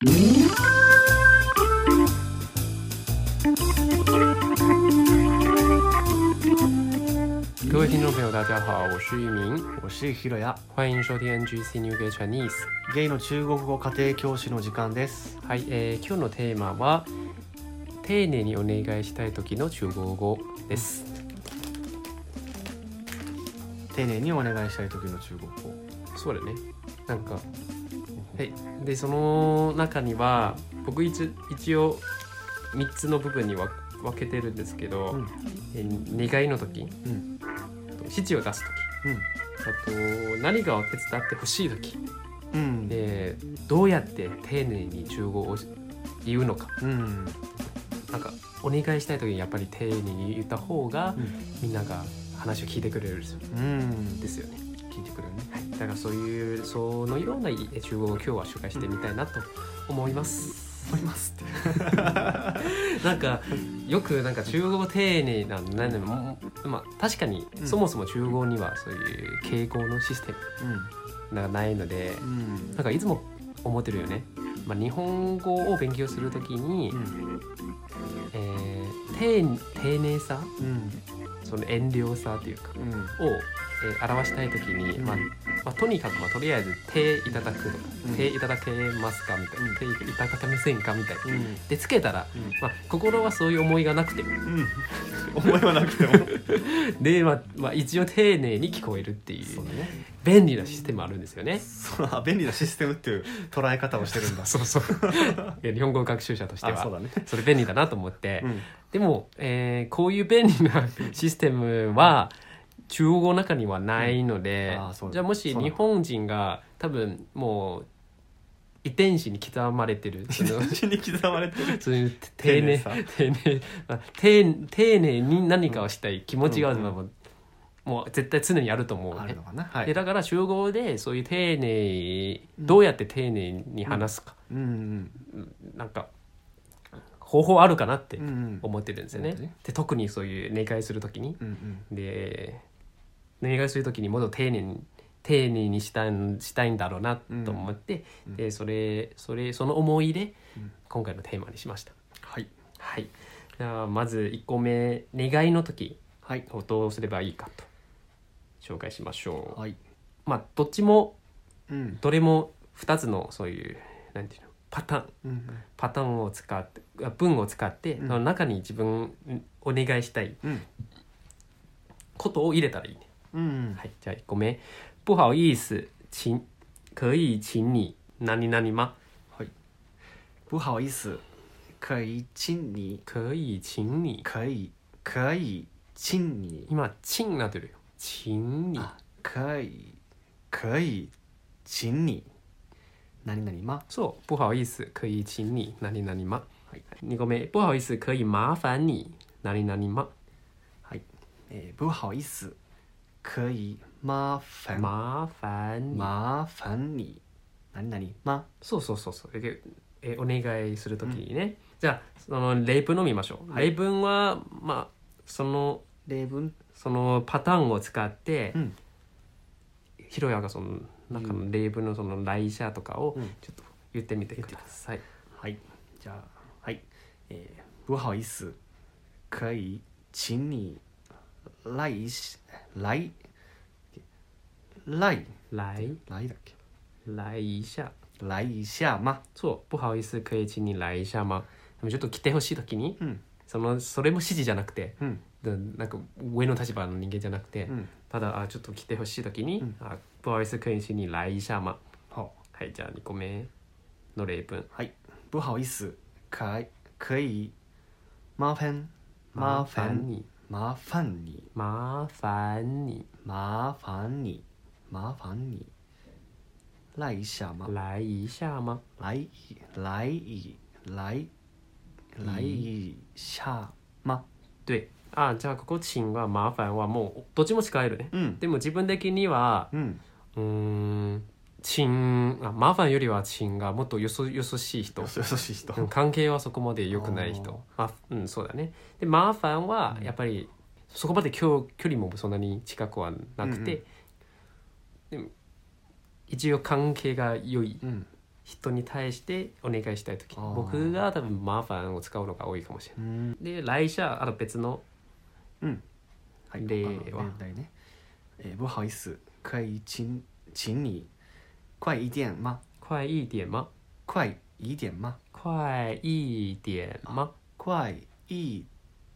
各位听众朋友，大家好，我是玉明，我是ひろや欢迎收听 NGC New Gay Chinese。ゲイの中国語家庭教師の時間ですはい、えー今日のテーマは丁寧にお願いしたい時の中国語です。丁寧にお願いしたい時の中国語そうだね。なんか、はい。で、その中には僕一一応三つの部分にわ分けてるんですけど、うん。えー願いの時、うん。指示を出す時、あと何かを手伝ってほしい時、うん。うんでどうやって丁寧に中国語を言うのか。うん。なんかお願いしたい時にやっぱり丁寧に言った方が、うん。みんなが話を聞いてくれるんですよ。うん。ですよね。聞いてくれるね。はい、だからそういうそのようなえ中国語を今日は紹介してみたいなと思います。思いますって。なんかよくなんか中国語丁寧ななんでもまあ確かにうん。そもそも中国語にはそういう敬語のシステムがないのでうん。なんかいつも思ってるよね。まあ、日本語を勉強するときに、うん。えー丁丁寧さ？うん。その遠慮さというかうん。を、えー表したいときに、うんまあまあ、とにかく、まあ、とりあえず手いただくとか、うん手いただけますかみたいな、うん手いただけませんかみたいな、うんでつけたら、うんまあ、心はそういう思いがなくてもうん思いはなくてもで、まあまあ、一応丁寧に聞こえるっていううね便利なシステムあるんですよね。そう便利なシステムっていう捉え方をしてるんだそうそういや日本語学習者としてはそうだねそれ便利だなと思って、うんでも、えーこういう便利なシステムは中国語の中にはないので、うん。じゃあもし日本人が多分もう遺伝子に刻まれてるその口に刻まれてる。そういう丁寧丁寧丁寧に何かをしたい気持ちがあるのはもう,、もう絶対常にあると思うね。あるの。かな？はでいだから中国語でそういう丁寧どうやって丁寧に話すか、うん。なんか方法あるかなってうん。うん。思ってるんですよね。そうだね。で特にそういう願いするときに、うんうん。で願いするときにもっと丁寧に丁寧にしたんしたいんだろうなと思って、うん。でそれそれその思いでうん。今回のテーマにしました。はい。はい。じゃあまず1個目願いの時はい。をどうすればいいかと紹介しましょう。はい。まあどっちもうん。どれも2つのそういうなんていうのパターン。うんパターンを使ってあ文を使って、うん。その中に自分お願いしたいうん。ことを入れたらいいね。うんはい、じゃあ1個目。不好意思、请可以请你何々吗？はい。不好意思，可以请你，可以请你。可以可以请你今、请なってるよ。请你。あ可以可以请你何々ま？そう、不好意思、可以请你何々吗？はい2個目。不好意思、可以麻烦你何々吗？はい。えー不好意思，可以麻烦麻烦你。麻烦你何々？ま？そうそうそうそう。でえお願いするときにね。じゃあ、その例文を見ましょう。はい例文は、まあ、その、例文？そのパターンを使って、うんひろやがその中の例文のその来者とかをうんちょっと言ってみてください。はい。じゃあはい。えー不好意思，可以请你来一来来来来だっけ？来一下。来一下まそう、不好意思、可以请你来一下吗？でもちょっと来てほしいときに、うん。そのそれも指示じゃなくて、うん。でなんか上の立場の人間じゃなくて、うん。ただあちょっと来てほしいときに、うん。あ不好意思、可以请你来一下吗？好はい、じゃあ2個目。の例文。はい。不好意思可可以麻烦麻烦你。麻烦你。麻烦你。麻烦你。麻烦你。来一下吗？来一下吗？来一来一来来一下吗？对。あ、じゃあここチンは麻烦はもうどっちも使えるね。うん。でも自分的にはうん。うーんチンあ麻烦よりはチンがもっとよそよそしい人。優しい人。うん関係はそこまで良くない人。あうんそうだね。で麻烦はやっぱりそこまで距距離もそんなに近くはなくて、でも一応関係が良いうん。人に対してお願いしたい時あー。僕が多分マーファンを使うのが多いかもしれない。うん。で来社あと別のはい例は。あ例題ね。えー不好意思可以请请你快一点吗？快一点吗？快一点吗？快一点吗？快一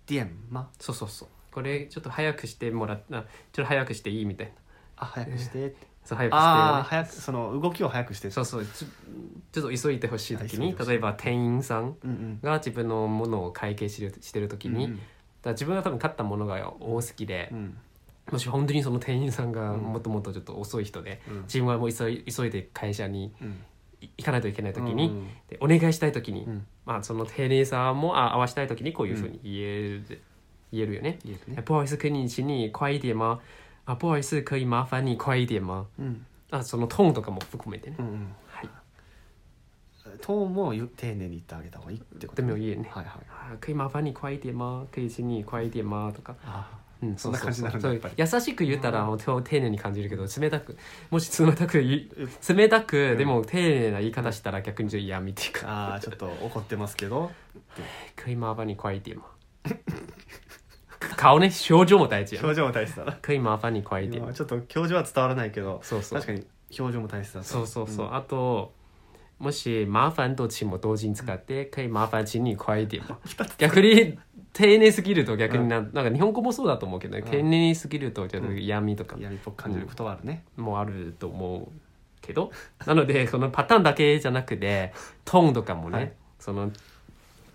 点吗？そうそうそう。これちょっと早くしてもらっあちょっと早くしていいみたいな。あ早くして。っ てそう早くして。早くその動きを早くして。そうそう。ちょちょっと急いでほしい時急いでほしい例えば店員さんうんうん。が自分のものを会計してるしてる時に、うんだから自分が多分買ったものが多すぎでう、んもし本当にその店員さんがうんもともとちょっと遅い人で、うん自分はもう急い急いで会社に行かないといけない時に、うんでお願いしたい時に、うんまあ、その丁寧さもあ合わせたい時にこういうふうに言える、言えるよね。ね不好意思，可以请你快一点吗？啊，不好意思，可以麻烦你快一点吗？うんあ、そのトーンとかも含めてね。うんうんはい。トーンもゆ丁寧に言ってあげた方がいいってことでもいいよね。はいはい啊，可以麻烦你快一点吗？可以请你快一点吗？とか。あうん、そんな感じになるんだそうやっぱり。優しく言ったらもう丁丁寧に感じるけど冷たくもし冷たく冷たく、ん。でも丁寧な言い方したら逆にちょっと嫌味っていうかあーちょっと怒ってますけど「可以麻煩你快一点吗？」顔ね表情も大事や表情も大切だな。可以麻煩你快一点今。ちょっと表情は伝わらないけどそうそう。確かに表情も大切だと。そうそうそう、あともし麻煩と請も同時に使って「可以麻煩請你快一点吗？」逆に丁寧すぎると逆にな,、ん、なんか日本語もそうだと思うけど、ねうん。丁寧すぎるとちょっと嫌味とか闇っぽく感じることはあるね。もあると思うけどなのでそのパターンだけじゃなくてトーンとかもね、はい。その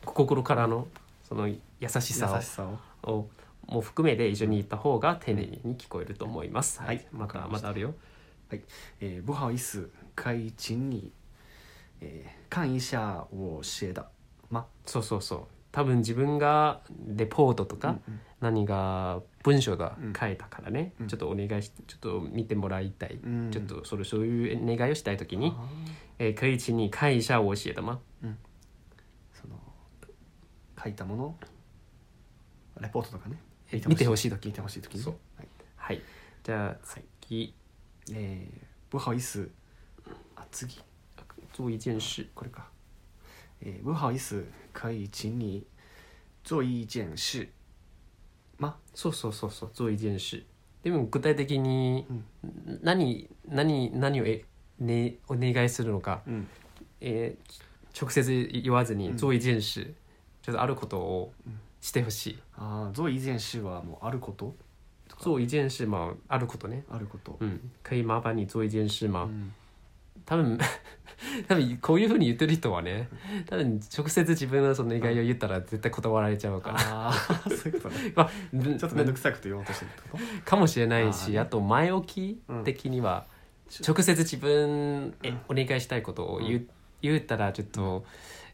心からのその優し優さを。も含めて一緒に言った方が丁寧に聞こえると思います。はい。またましたあるよ。えー不好意思可以请你えー看一下我写的吗そうそうそう。多分自分がレポートとか、うんうん。何が文章が書いたからね、うん。ちょっとお願いしちょっと見てもらいたい、うん。ちょっとそれそういう願いをしたい時にあ「えー可以請你看一下我写的吗?ーその書いたものレポートとかね」見てほしい時？見てほしい時にそう。はい。はい。じゃあ次、えー不好意思あ次。做一件事。これか、えー不好意思可以请你做一件事吗？そうそうそうそう、做一件事。でも具体的に何、何、何をえ、ね、お願いするのか、うん。えー直接言わずに、うん。做一件事、ちょっとあることをしてほしい。ああ做一件事はもうあること？做一件事、まあ、あることね。あること。うん。可以麻煩你做一件事吗、うん。多分多分こういうふうに言ってる人はね多分直接自分のその願いを言ったら絶対断られちゃうから、ああそういうことね。まあ、ちょっと面倒くさくて言おうとしてるってこかもしれないしあ,、と前置き的には、直接自分え、お願いしたいことを言,、う言ったらちょっと、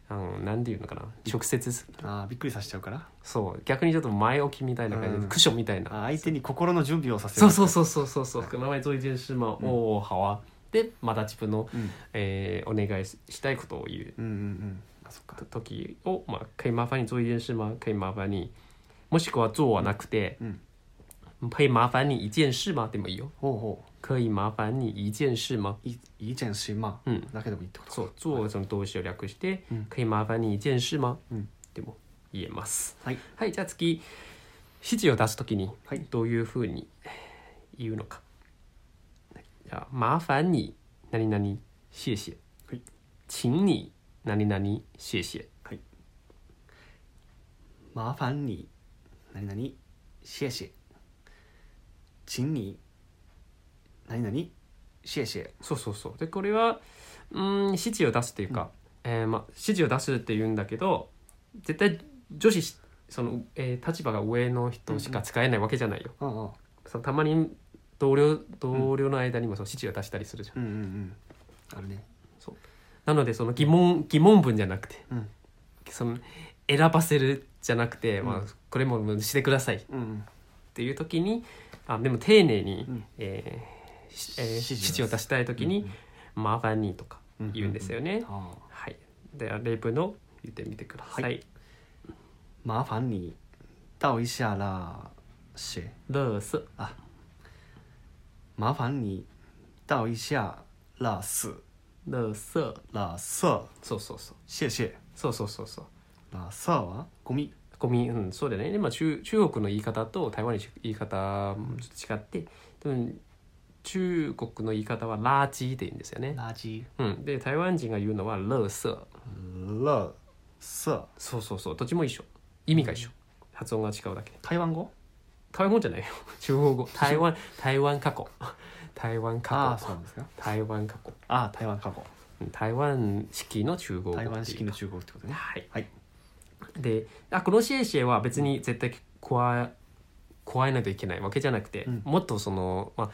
あのなんていうのかな。直接とああびっくりさせちゃうから？そう。逆にちょっと前置きみたいな感じで、うん。クッションみたいな。相手に心の準備をさせる。そうそうそうそうそうそう「前做一件事吗？おお好啊」でまた自分の、うん。えーお願いししたいことを言う。うんうんうん。あそっか。時を、まあ、可以麻烦你做一件事吗？可以麻煩你もしくは做はなくて、うん。可以麻煩你一件事吗？でもいいよ。ほうほ可以麻煩你一件事吗？うい一件事まあうん。だけでもいいってことか。そう、做その動詞を略して、うん。可以麻煩你一件事吗？うん。でも言えます。はい。はい、じゃあ次、指示を出すときにはい。どういうふうに言うのか。じゃあ、麻煩你何々謝謝。はい請你何々謝謝。麻烦你何々谢谢请你何々谢謝そうそうそう。で、これは、うん、指示を出すっていうか、えーまあ、指示を出すって言うんだけど、絶対女子し、その、えー立場が上の人しか使えないわけじゃないよ。うんうんそのたまに同僚同僚の間にもそう指示を出したりするじゃん。うんうんうん。あるね。なのでその疑問疑問文じゃなくてうん。その選ばせるじゃなくて、うん。まあ、これもしてください。っうんうん。ていう時にあでも丁寧に、うん。えーしえー指指示を示を出したい時に「麻煩に」とかうん言うんですよね。はい、では例文の言ってみてください。は麻烦你倒一下啦血乐色麻烦你倒一下垃圾。垃圾。垃圾。そうそうそう谢。謝そうそうそうそう。垃圾はゴミ。ゴミ。うんそうだよね。で、まあ、中中国の言い方と台湾の言い方もちょっと違って多分中国の言い方は垃圾って言うんですよね、垃圾うん、で台湾人が言うのは垃圾。垃圾。そうそうそう。どっちも一緒。意味が一緒、発音が違うだけ台湾語？台湾語じゃないよ。中国語。台湾 台湾過去。台湾あ過去。あそうなんですか。台湾過去。ああ台湾過去。うん台湾式の中国語台湾式の中国ってことね。はい。はい。であこのシェイシェは別に絶対加え加えないといけないわけじゃなくて、うん。もっとその、まあ、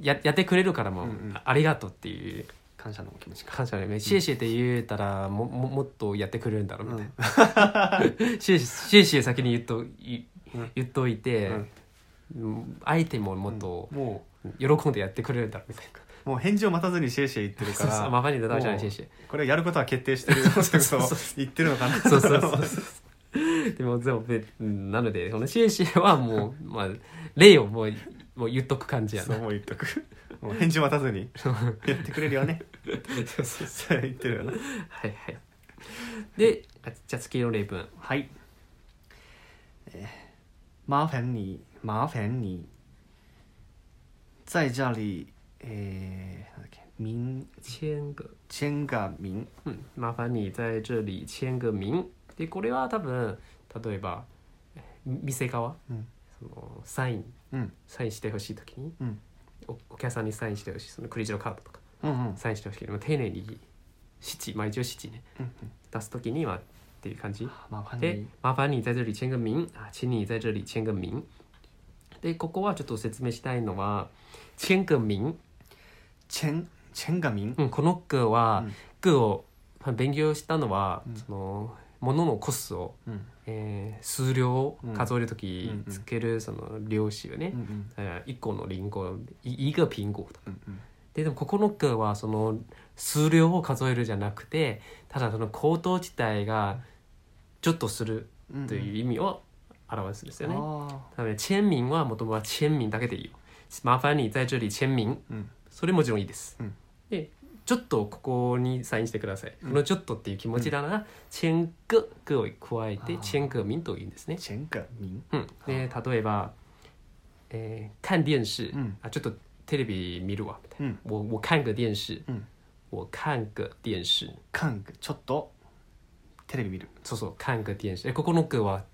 ややってくれるからも、うんうん。あありがとうっていう。感謝の気持ちか。感謝だよね、シェイシェって言えたらもももっとやってくれるんだろうみたいな、シェイシェイシェ先に言っというん言っといて、うん相手ももっとも喜んでやってくれるんだろうみたいな。うもう返事を待たずにシェイシェイ言ってるかそうそう麻ら烦你得到这样もう谢谢これやることは決定してるよってことを言ってるのかなそうそうそうそう。でもでもなのでこのシェイシェはもう まあ例をもうもう言っとく感じやな。そうもう言っとくもう返事待たずにやってくれるよねそうそうそう言ってるよなはいはい。であじゃあ次の例文。はい。えー麻烦你，麻烦你，在这里，えー、なんだっけ名签个。签个名。うん麻烦你在这里签个名。でこれは多分例えばえ店側、うん。そのサイン。うん。サインしてほしい時に？うん。おお客さんにサインしてほしい。そのクレジットカードとか。うんうん。サインしてほしいけど丁寧に七まあ一応七ね。うん。出す時にはっていう感じ。で你。麻烦你在这里签个名。あ请你在这里签个名。でここはちょっと説明したいのは签个名、签签个名？うん、この句はうん。句を勉強したのは、うん。その物のコスを、うん。えー数量を数える時うんつけるその量子をね、うんうん。えー一個のリンゴい一个苹果とうんうん。ででもここの句はその数量を数えるじゃなくてただその口頭自体がちょっとするうんという意味を表すんですよね。あなので签名はもともとは签名だけでいいよ。麻烦你在这里签名。ーうんそれもちろんいいです。うんで、ちょっとここにサインしてください。このちょっとっていう気持ちなら、签个个を加えてあー签个名というんですね。签个名。うん。で、例えば、えー看電視、うんあ、ちょっとテレビ見るわみたいな。うん我我看个電視。うん我看个電視。看个ちょっとテレビ見る。そうそう、看个電視。え、ここの句は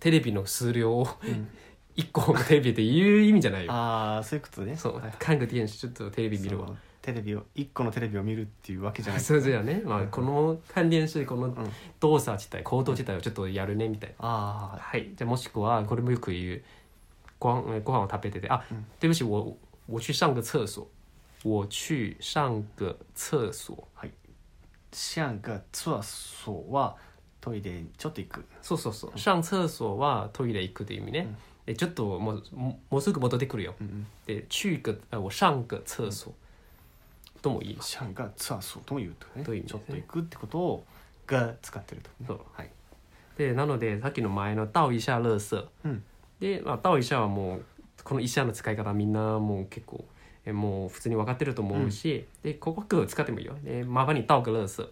テレビの数量をうん一個のテレビで言う意味じゃないよ。ああそういうことね。そうはい、看个電視ちょっとテレビ見るわ。テレビを一個のテレビを見るっていうわけじゃない。そうだよね、まあ、うんこの看電視このん動作自体行動自体をちょっとやるねみたいなああはいじゃあもしくはこれもよく言うご飯えご飯を食べててあ、うん对不起我我去上个厕所我去上个厕所。像个厕所はトイレにちょっと行く。そうそうそう。上厕所はトイレ行くという意味ね、うん。でちょっともうももうすぐ戻ってくるよ。うんうん。で去个あ我上个厕所ともいい像が厕所とも言うとね。という意味ちょっと行くってことをが使ってると。そう。はい。でなのでさっきの前の倒一下垃圾。うん。で、まあ、倒一下はもうこの一下の使い方みんなもう結構えもう普通に分かってると思うし、でここ句使ってもいいよで麻烦你倒个垃圾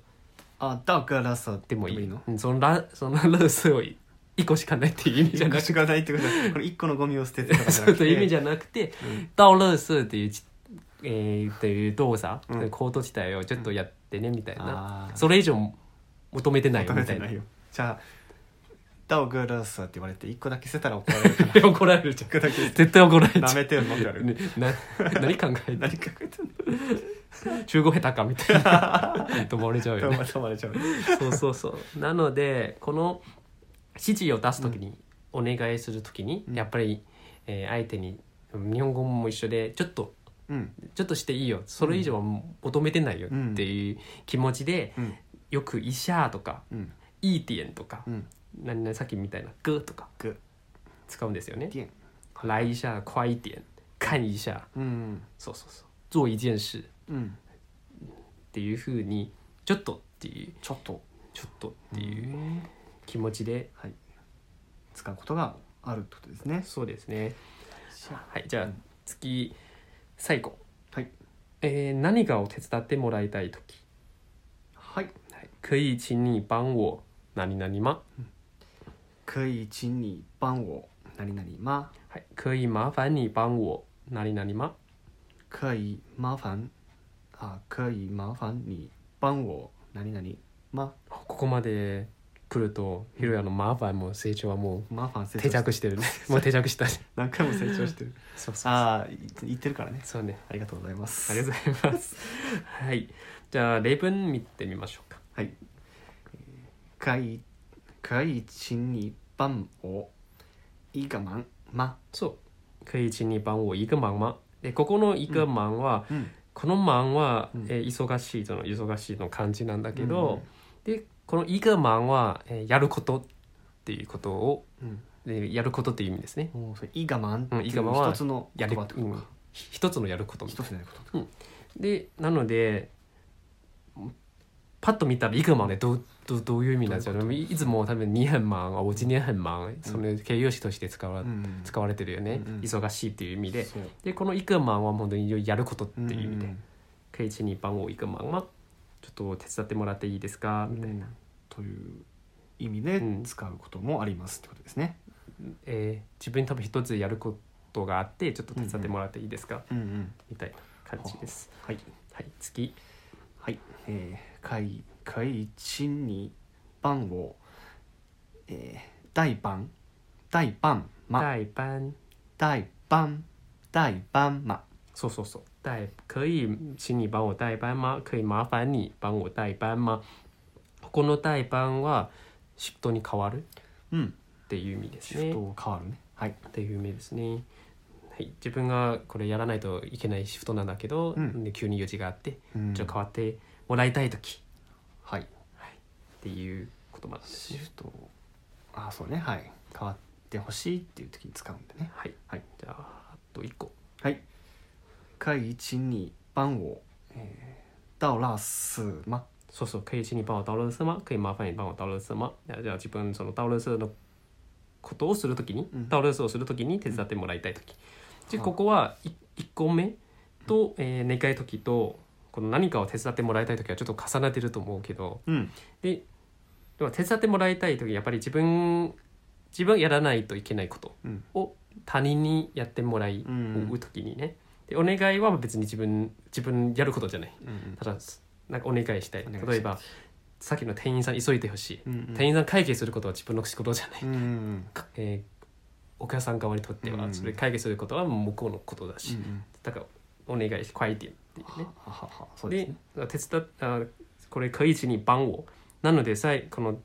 あ、倒个垃圾でもいいの？うんそのラその垃圾を一個しかないっていう意味じゃなくてしかないってこと？だ。これ一個のゴミを捨ててとかじゃそなくて。ういう意味じゃなくてうん倒垃圾っていうち、えー、っていう動作、うん行動自体をちょっとやってねみたいな。それ以上求めてないよみたいなないよ。じゃあ、倒个垃圾って言われて 一個だけ捨てたら怒られるから。怒られるじゃん一個だけ捨て絶対怒られるじゃん舐めてるのって言われる。ねな何考えて何考えてんの？中国下手かみたいなと思われちゃうよね止まれちゃう。そうそうそうなのでこの指示を出す時に、お願いする時に、うんやっぱり、えー相手に日本語も一緒でちょっとうん。ちょっとしていいよそれ以上は求めてないよっていう気持ちで、うん。よく「医者」とかうん。「いい点」とか、うん。何々さっきみたいな「グ」とかグ使うんですよね。点。来一下快一点。看一下。うん。そうそうそう。做一件事。うん。っていうふうにちょっとっていう。ちょっと。ちょっとっていううん。気持ちで、はい。使うことがあるってことですね。そうですね。はい。じゃあ次最後。はい。えー何かを手伝ってもらいたい時。はい。可以请你帮我何々吗可以请你帮我何々吗？はい。可以麻烦你帮我何々吗？可以麻烦あ可以麻烦你帮我何々吗？ここまで来るとひろやのマーファンも成長はもう定着してるね。もう定着した。何回も成長してる。そうそうああ言ってるからね。そうね。ありがとうございます。ありがとうございます。はい。じゃあ例文見てみましょうか。はい。可以可以请你帮我一个忙吗？そう可以请你帮我一个忙吗？でここの一个忙は、うんこの忙は、うんえー忙しいその忙しいの漢字なんだけど、でこの一个忙は、えーやることっていうことをうん。でやることっていう意味ですね。もうそれいい我慢ってうんいう一つのやる言葉ってことか。うん一つのやることみたい一つのやることなでなのでパッと見たらいくまでどうどうどういう意味なんですよねいつも多分2很忙あ我今天很忙その形容詞として使わ,、うん。使われてるよね、うんうん。忙しいっていう意味で。でこのいくまは本当にやることっていう意味で、うん可以请你帮我一个忙吗ちょっと手伝ってもらっていいですか？みたいな、という意味でうん。使うこともありますってことですね。えー自分に多分一つやることがあってちょっと手伝ってもらっていいですか、うんうん。みたいな感じです。はい。はい。次。はい。えー、可以可以请你帮我えー代班代班ま代班代班代班ま。そうそうそう。代可以请你帮我代班吗？可以麻烦你帮我代班吗？ここの代班はシフトに変わる？っうん。ていう意味ですね。シフト変わるね。はい。っていう意味ですね。はい、自分がこれやらないといけないシフトなんだけど、うん。で急に用事があって、うん。ちょっと変わってもらいたい時。はい。っていう言葉なんですね。シフト。あそうね。はい。変わってほしいっていう時に使うんでね。はい、はい。じゃああと一個。はい。可以请你帮我えー倒垃圾吗？そうそう。可以请你帮我倒垃圾吗可以麻烦你帮我倒垃圾吗じゃあじゃあ自分その倒垃圾のことをするときに、うん。倒垃圾をするときに手伝ってもらいたい時。ではあここは1個目と、えー、願い時とこの何かを手伝ってもらいたい時はちょっと重なってると思うけどうん。ででも手伝ってもらいたい時やっぱり自分自分やらないといけないことうん。を他人にやってもらいうん。う時にね。でお願いは別に自分自分やることじゃない。うんただなんかお願いしたい。例えばさっきの店員さん急いでほしい、うんうん。店員さん会計することは自分の仕事じゃない、うんうんかえーお客さん側にとってうんはそれ会計することは向こうのことだし、うん。だからお願いし快点っていうね。はははそうですでね。手伝っあこれ可以一に番号。なのでさいこの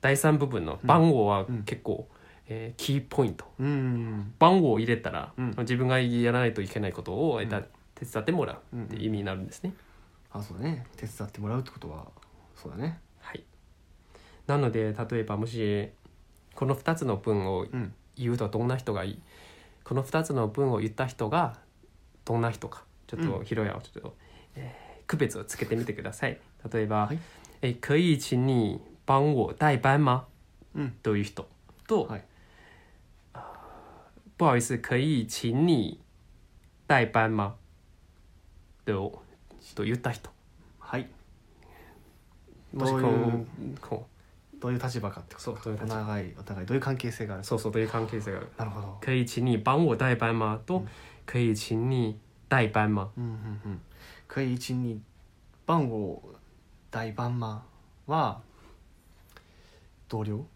第三部分の番号はうん。結構、えーキーポイント。うん。番号を入れたら、うん。自分がやらないといけないことを、えーだうん。手伝ってもらうっていう意味になるんですね、あそうだね。手伝ってもらうってことはそうだね。はい、なので例えばもしこの2つの文をうん。言うとどんな人がいい？この2つの文を言った人がどんな人かちょっとうん。ひろやをちょっと、えー区別をつけてみてください。例えばはい「え可以请你帮我代班吗?うん」という人。とはい「不好意思可以请你代班吗?」とと言った人。はい。もしこどういうう。こどういう立場かってことそうどういう立場。お互いお互いどういう関係性があるうそうそうという関係性がある。なるほど。可以请你帮我代班吗？と、可以请你代班吗？うんうんうん。可以请你帮我代班吗？は同僚？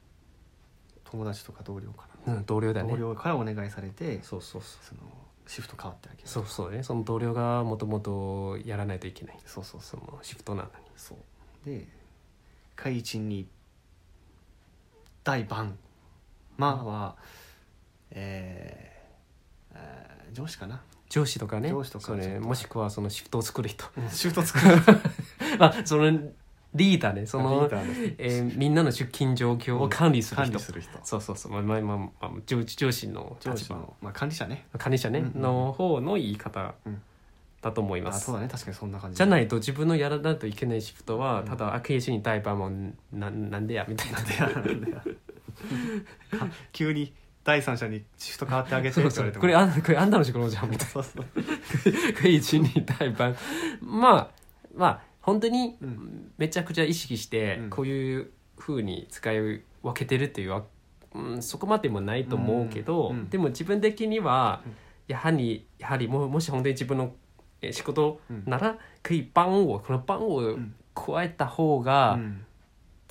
友達とか同僚かうん同僚だな、ね。同僚からお願いされてそうそうそう。そのシフト変わってあげる。そうそうね。その同僚がもともとやらないといけない。そうそうそそうのシフトなのにそう。で可以请你代班？まあはえーえー上司かな？上司とかね。上司とかそれもしくはそのシフトを作る人。シフト作る。まあそのリーダーね。そリのーダーの人えーみんなの出勤状況を管理する人、管理する人。そうそうそう。まあまあまあ、まあ、上上司の上立場。司の、まあ、管理者ね。管理者ね、うんうんの方の言い方うん。だと思います、あそうだね。確かにそんな感じ。じゃないと自分のやらないといけないシフトは、うん。ただ悪意しに代班もななんでやみたいな。なんでやなんでや。か急に第三者にシフト変わってあげてって言われこれあんこれあんたの仕事じゃんみたいそうそう。な可以一二代番まあまあ本当にうん。めちゃくちゃ意識してうん。こういうふうに使い分けてるっていうわ、うん、そこまでもないと思うけど、うん。うん。でも自分的にはうん。やはりやはりももし本当に自分のえー仕事うん。なら可以帮我この帮我ん。加えた方うがん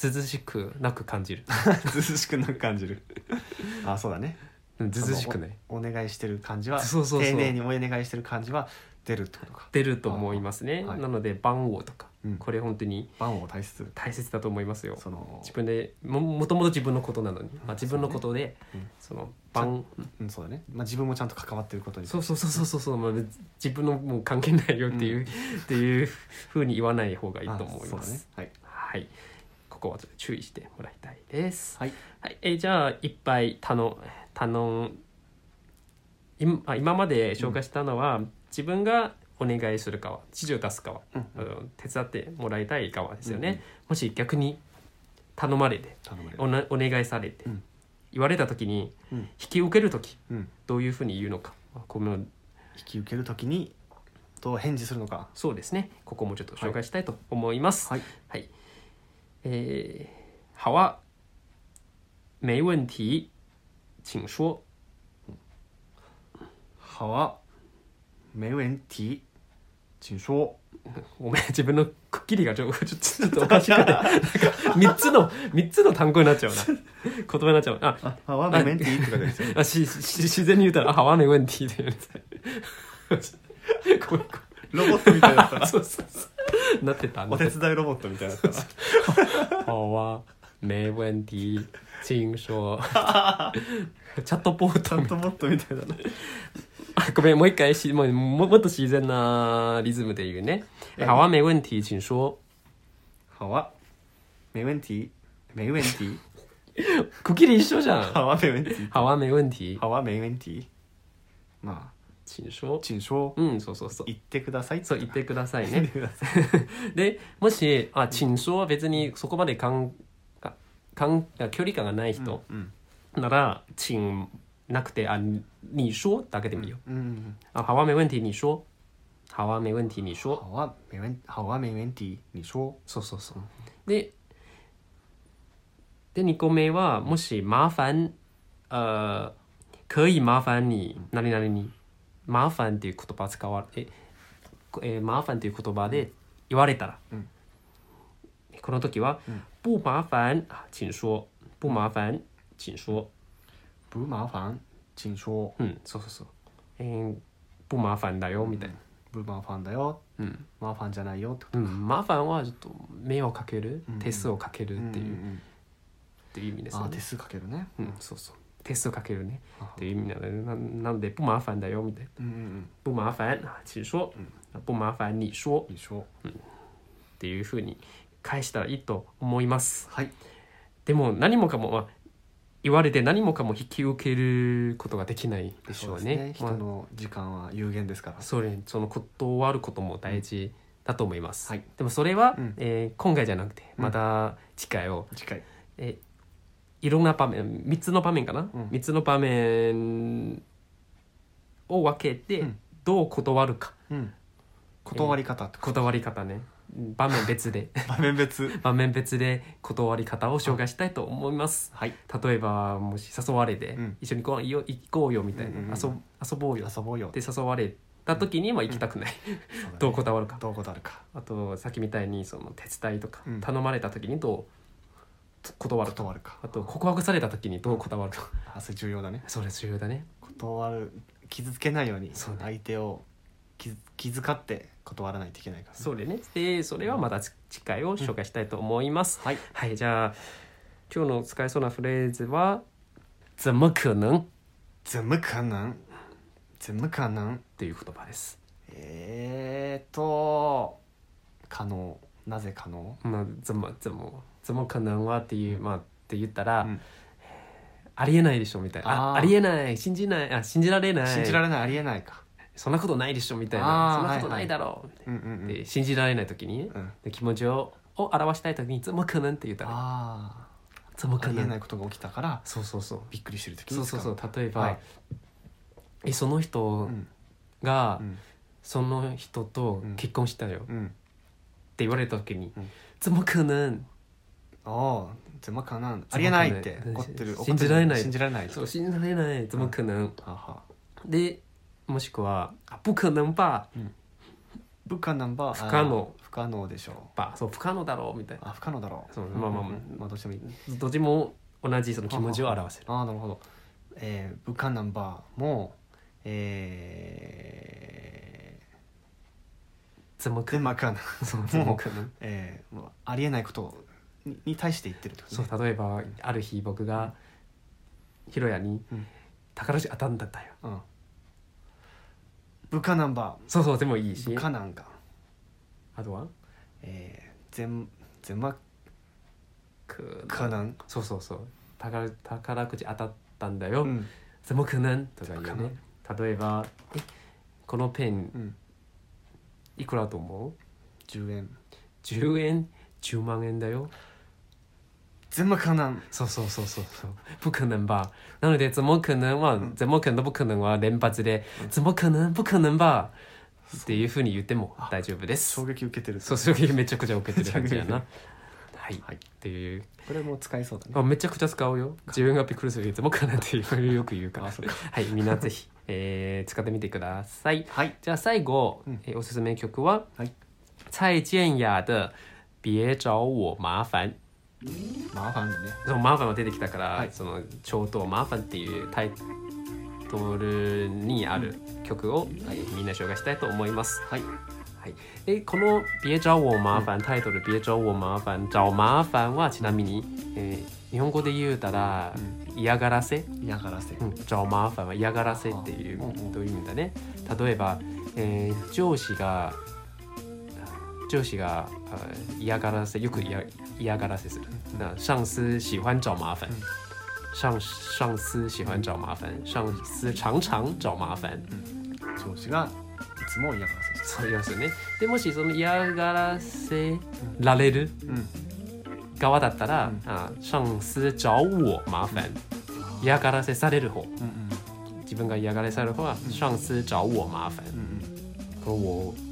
ずずしくなく感じる、ずうしくなく感じる。あそうだね。うんずずしくないお願いしてる感じはそうそうそう。丁寧にお願いしてる感じは出るってことか。出ると思いますね、あはい。なので番号とか、うん。これ本当に番を大切。大切だと思いますよ。その自分でももともと自分のことなのに、まあ、自分のことでうん。その番うんそうだね。まあ自分もちゃんと関わってることに。そうそうそうそうそう。そう、まあ、自分のもう関係ないよっていう、っていうふうに言わない方がいいと思いあそうだね。ます。はい。はい、ここはちょっと注意してもらいたいです。はい。はい、えーじゃあいっぱい頼頼今あ今まで紹介したのは、自分がお願いする側指示を出す側、うん。あの手伝ってもらいたい側ですよね、うんうん。もし逆に頼まれて頼まれるおなお願いされて、うん。言われた時にうん。引き受ける時うん。どういうふうに言うのか。まあこの引き受けるときにどう返事するのか。そうですね。ここもちょっと紹介したいと思います。はい。はい、えー、好啊没问题请说。好啊。没问题请说。ごめん自分のくっきりがちょちょっとおかしくてなんか3つの三つの単語になっちゃうな。言葉になっちゃう。ああ好啊没问题って書いてあるんですよあしし自然に言うたら「あ、はめ問題」って言うんですごめんごロボットみたいだったな。そうそうそう。なってたお手伝いロボットみたいだったな。好啊没问題请说チャットポートちゃんとボットみたいだな。あごめんもう一回しもうももっと自然なリズムで言うね。はい好啊，没问题，请说。好啊没问题没問題くっきり一緒じゃん。好啊没問題好啊，没问題。好啊没問題まあ请说。請说うん、そうそうそう。言ってくださいそう言ってくださいね。で、もし、あ、请说は別にそこまでかん、かかん距離感がない人うんなら、请なくて、あ、你说だけでもいいよ。うんあ、好啊，没问題，你说。好啊，没问題，你说。好啊没問好啊没問題你說そうそうそう。で、で、2個目は、もし、麻煩、呃、可以麻煩に、何々に、麻煩っていう言葉使われ、え、えー、麻煩っていう言葉で言われたら、うんこの時は、不麻煩、あ請說。不麻煩、請說。不麻煩請說うん、そうそうそう。えー、不麻煩だよ、みたいな。不麻煩だようん。麻煩じゃないよってこうん、麻煩はちょっと迷惑かける、うん手数をかけるとっていう、んんっていう意味ですよねあ手。数かけるねうん、そうそう。手数かけるね。あ。っていう意味なので、ななので、不麻煩だよ、みたいな。うんうん不麻煩、請說。不麻煩、你說。う。んいいでしょっていうふうに返したらいいと思います。はい。でも、何もかも、まあ、言われて何もかも引き受けることができないでしょうね。そうですまあ人の時間は有限ですから。それ、その断ることも大事だと思います。はい。でも、それは、うん。えー今回じゃなくて、うん。また次回を、次回。えいろんな場面3つの場面かな、うん。3つの場面を分けてうん。どう断るか、うん。断り方ってこ断り方ね。場面別で。と 場面別。場面別で断り方を紹介したいと思います。はい。例えばもし誘われて、うん。一緒に行こうよ行こうよみたいな、うんうんうん。遊遊ぼうよ。っ遊ぼうよ。て誘われた時には行きたくない、そうだね。どう断るか。どう断るか。あとさっきみたいにその手伝いとかうん。頼まれた時にどう断るか、断るかあと告白された時にどう断るか、あそれ重要だね。それ重要だね。断る傷つけないようにそうね。相手を気気遣って断らないといけないからね。そうでね。でそれはまた次回を紹介したいと思います、はい。はいじゃあ今日の使えそうなフレーズは「怎么可能」っ怎么可能怎么可能ていう言葉です。えーと可能。なぜ可能？まあ怎么怎么怎么可能はっていうまあって言ったら、うんありえないでしょみたいな。あありえない信じないあ信じられない。信じられないありえないかそんなことないでしょみたいな。そんなことないだろう、みたいうんうんうなん。で信じられない時にね、うん。で気持ちをを表したい時に「怎么可能」って言ったら。あ怎么可ありえない能ことが起きたからそうそうそう。びっくりしてる時に使そうそうそう。例えば、はい。えその人うん。が、うん。その人とうん結婚したよってうん言われた時にうん「怎么可能?ありえないって。うん怒ってる信じられない。信じられない」そう。信じられない怎么可能、はは。でもしくは「あ不可能吧不可能ば不可能。不可能でしょう」ば。そう不可能だろうみたいな。あ不可能だろう。そうまあまあまあまあどうしてもいい。どっちも同じその気持ちを表せる。ああなるほど。えー、不可能ばもえー、怎么可能そう怎么可能えー、もうありえないことにに対して言ってるってことそねう例えばある日僕がヒロヤにうん。宝くじ当たんだったよ。うん。不可能ば。そうそうでもいいし。不可能があとは？えー、全全まく可能そうそうそう。宝宝くじ当たったんだよ、うん。怎么可能とか言うね。例えばえこのペンうん。いくらと思う？10円。10円？10万円だよ全部可能？そうそうそうそうそう。不可能吧。なので怎么可能は、怎么可能と不可能は連発で、怎么可能？不可能吧？っていうふうに言っても大丈夫です。衝撃受けてる。そう衝撃めちゃくちゃ受けてる感じやな。はい、はい。っていう。これも使えそうだね。あめちゃくちゃ使うよ。自分がびっくりするいつもかなっていう。よく言うか。ら はい。みんなぜひ、えー使ってみてください。はい。じゃあ最後、うん。えーおすすめ曲は、はい蔡健雅的「別找我麻煩」麻煩ね。そのマーファンが出てきたから、はい。その「超とマーファン」っていうタイトルにある曲を、はいみんな紹介したいと思います。はい。はい、でこの「別找我麻煩」タイトル「別找我麻煩」「找麻煩」はちなみに、えー日本語で言うたら、嫌がらせ？嫌がらせ。うん、找麻煩は嫌がらせっていうどういう意味だね。例えば、えー上司が上司があ嫌がらせよく嫌嫌がらせする那上司喜欢找麻烦上上司喜欢找麻烦上司常常找麻烦。上司がいつも嫌がらせしてそう言いますよねでもしその嫌がらせられるうん。側だったら、うん。あ上司找我麻煩嫌がらせされる方うんうん自分が嫌がらせされる方は上司找我麻煩うんうんこの「をえー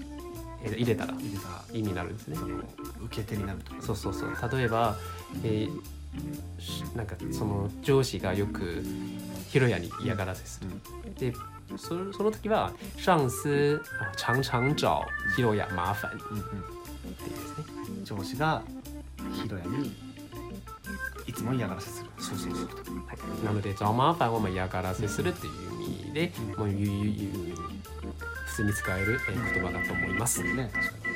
入れたら入れたら。意味になるんですね。その受け手になるとそうそうそう。例えば、えーしなんかその上司がよくヒロヤに嫌がらせする、でそその時は上司あ常常找ヒロヤ麻煩ってうん。うんいうですね。上司がヒロヤにいつも嫌がらせする。そうそうそう。はい、なので找麻煩はまあ嫌がらせするっていう意味で、もうゆゆゆ普通に使えるえー言葉だと思います、はい、ね。確かに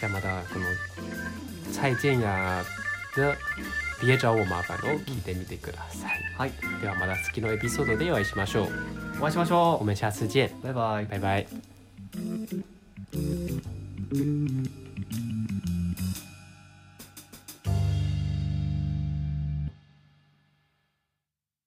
じゃあまたこの蔡健雅的「别找我麻烦」を聞いてみてください、はい。ではまた次のエピソードでお会いしましょう。お会いしましょ我们下次见うバイバイ。拜拜